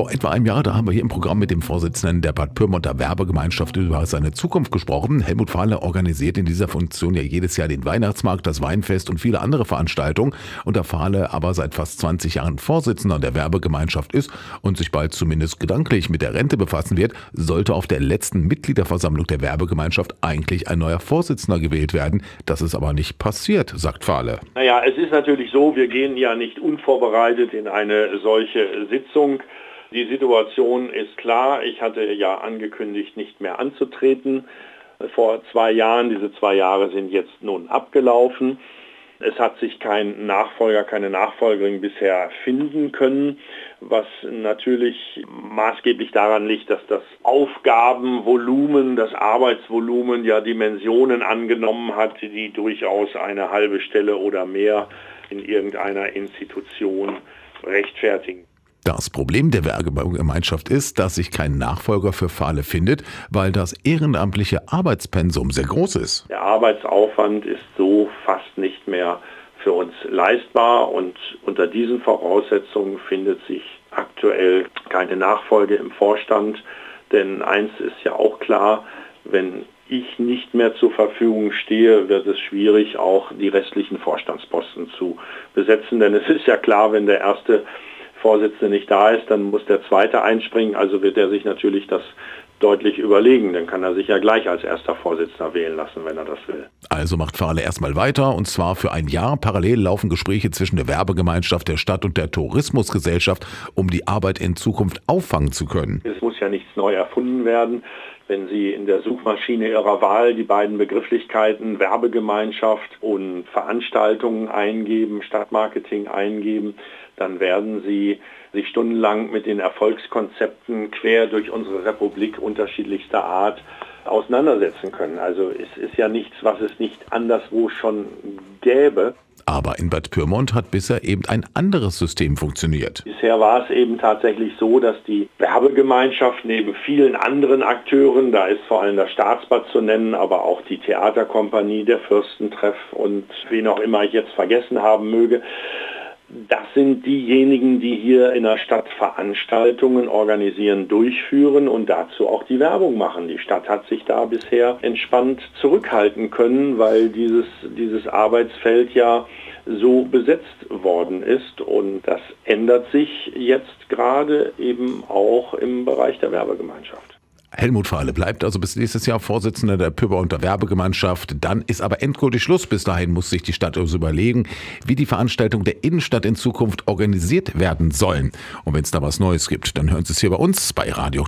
Vor etwa einem Jahr, da haben wir hier im Programm mit dem Vorsitzenden der Bad Pyrmonter Werbegemeinschaft über seine Zukunft gesprochen. Helmut Fahle organisiert in dieser Funktion ja jedes Jahr den Weihnachtsmarkt, das Weinfest und viele andere Veranstaltungen. Und da Fahle aber seit fast 20 Jahren Vorsitzender der Werbegemeinschaft ist und sich bald zumindest gedanklich mit der Rente befassen wird, sollte auf der letzten Mitgliederversammlung der Werbegemeinschaft eigentlich ein neuer Vorsitzender gewählt werden. Das ist aber nicht passiert, sagt Fahle. Naja, es ist natürlich so, wir gehen ja nicht unvorbereitet in eine solche Sitzung. Die Situation ist klar. Ich hatte ja angekündigt, nicht mehr anzutreten vor zwei Jahren. Diese zwei Jahre sind jetzt nun abgelaufen. Es hat sich kein Nachfolger, keine Nachfolgerin bisher finden können, was natürlich maßgeblich daran liegt, dass das Aufgabenvolumen, das Arbeitsvolumen ja Dimensionen angenommen hat, die durchaus eine halbe Stelle oder mehr in irgendeiner Institution rechtfertigen. Das Problem der Werbegemeinschaft ist, dass sich kein Nachfolger für Fahle findet, weil das ehrenamtliche Arbeitspensum sehr groß ist. Der Arbeitsaufwand ist so fast nicht mehr für uns leistbar und unter diesen Voraussetzungen findet sich aktuell keine Nachfolge im Vorstand, denn eins ist ja auch klar, wenn ich nicht mehr zur Verfügung stehe, wird es schwierig, auch die restlichen Vorstandsposten zu besetzen, denn es ist ja klar, wenn der erste Vorsitzende nicht da ist, dann muss der zweite einspringen. Also wird er sich natürlich das deutlich überlegen. Dann kann er sich ja gleich als erster Vorsitzender wählen lassen, wenn er das will. Also macht Fahle erstmal weiter und zwar für ein Jahr. Parallel laufen Gespräche zwischen der Werbegemeinschaft der Stadt und der Tourismusgesellschaft, um die Arbeit in Zukunft auffangen zu können. Es muss ja nichts neu erfunden werden. Wenn Sie in der Suchmaschine Ihrer Wahl die beiden Begrifflichkeiten Werbegemeinschaft und Veranstaltungen eingeben, Stadtmarketing eingeben, dann werden Sie sich stundenlang mit den Erfolgskonzepten quer durch unsere Republik unterschiedlichster Art auseinandersetzen können. Also es ist ja nichts, was es nicht anderswo schon gäbe. Aber in Bad Pyrmont hat bisher eben ein anderes System funktioniert. Bisher war es eben tatsächlich so, dass die Werbegemeinschaft neben vielen anderen Akteuren, da ist vor allem das Staatsbad zu nennen, aber auch die Theaterkompanie, der Fürstentreff und wen auch immer ich jetzt vergessen haben möge, das sind diejenigen, die hier in der Stadt Veranstaltungen organisieren, durchführen und dazu auch die Werbung machen. Die Stadt hat sich da bisher entspannt zurückhalten können, weil dieses, dieses Arbeitsfeld ja so besetzt worden ist. Und das ändert sich jetzt gerade eben auch im Bereich der Werbegemeinschaft. Helmut Fahle bleibt also bis nächstes Jahr Vorsitzender der Püpper- und der Werbegemeinschaft. Dann ist aber endgültig Schluss. Bis dahin muss sich die Stadt also überlegen, wie die Veranstaltungen der Innenstadt in Zukunft organisiert werden sollen. Und wenn es da was Neues gibt, dann hören Sie es hier bei uns bei Radio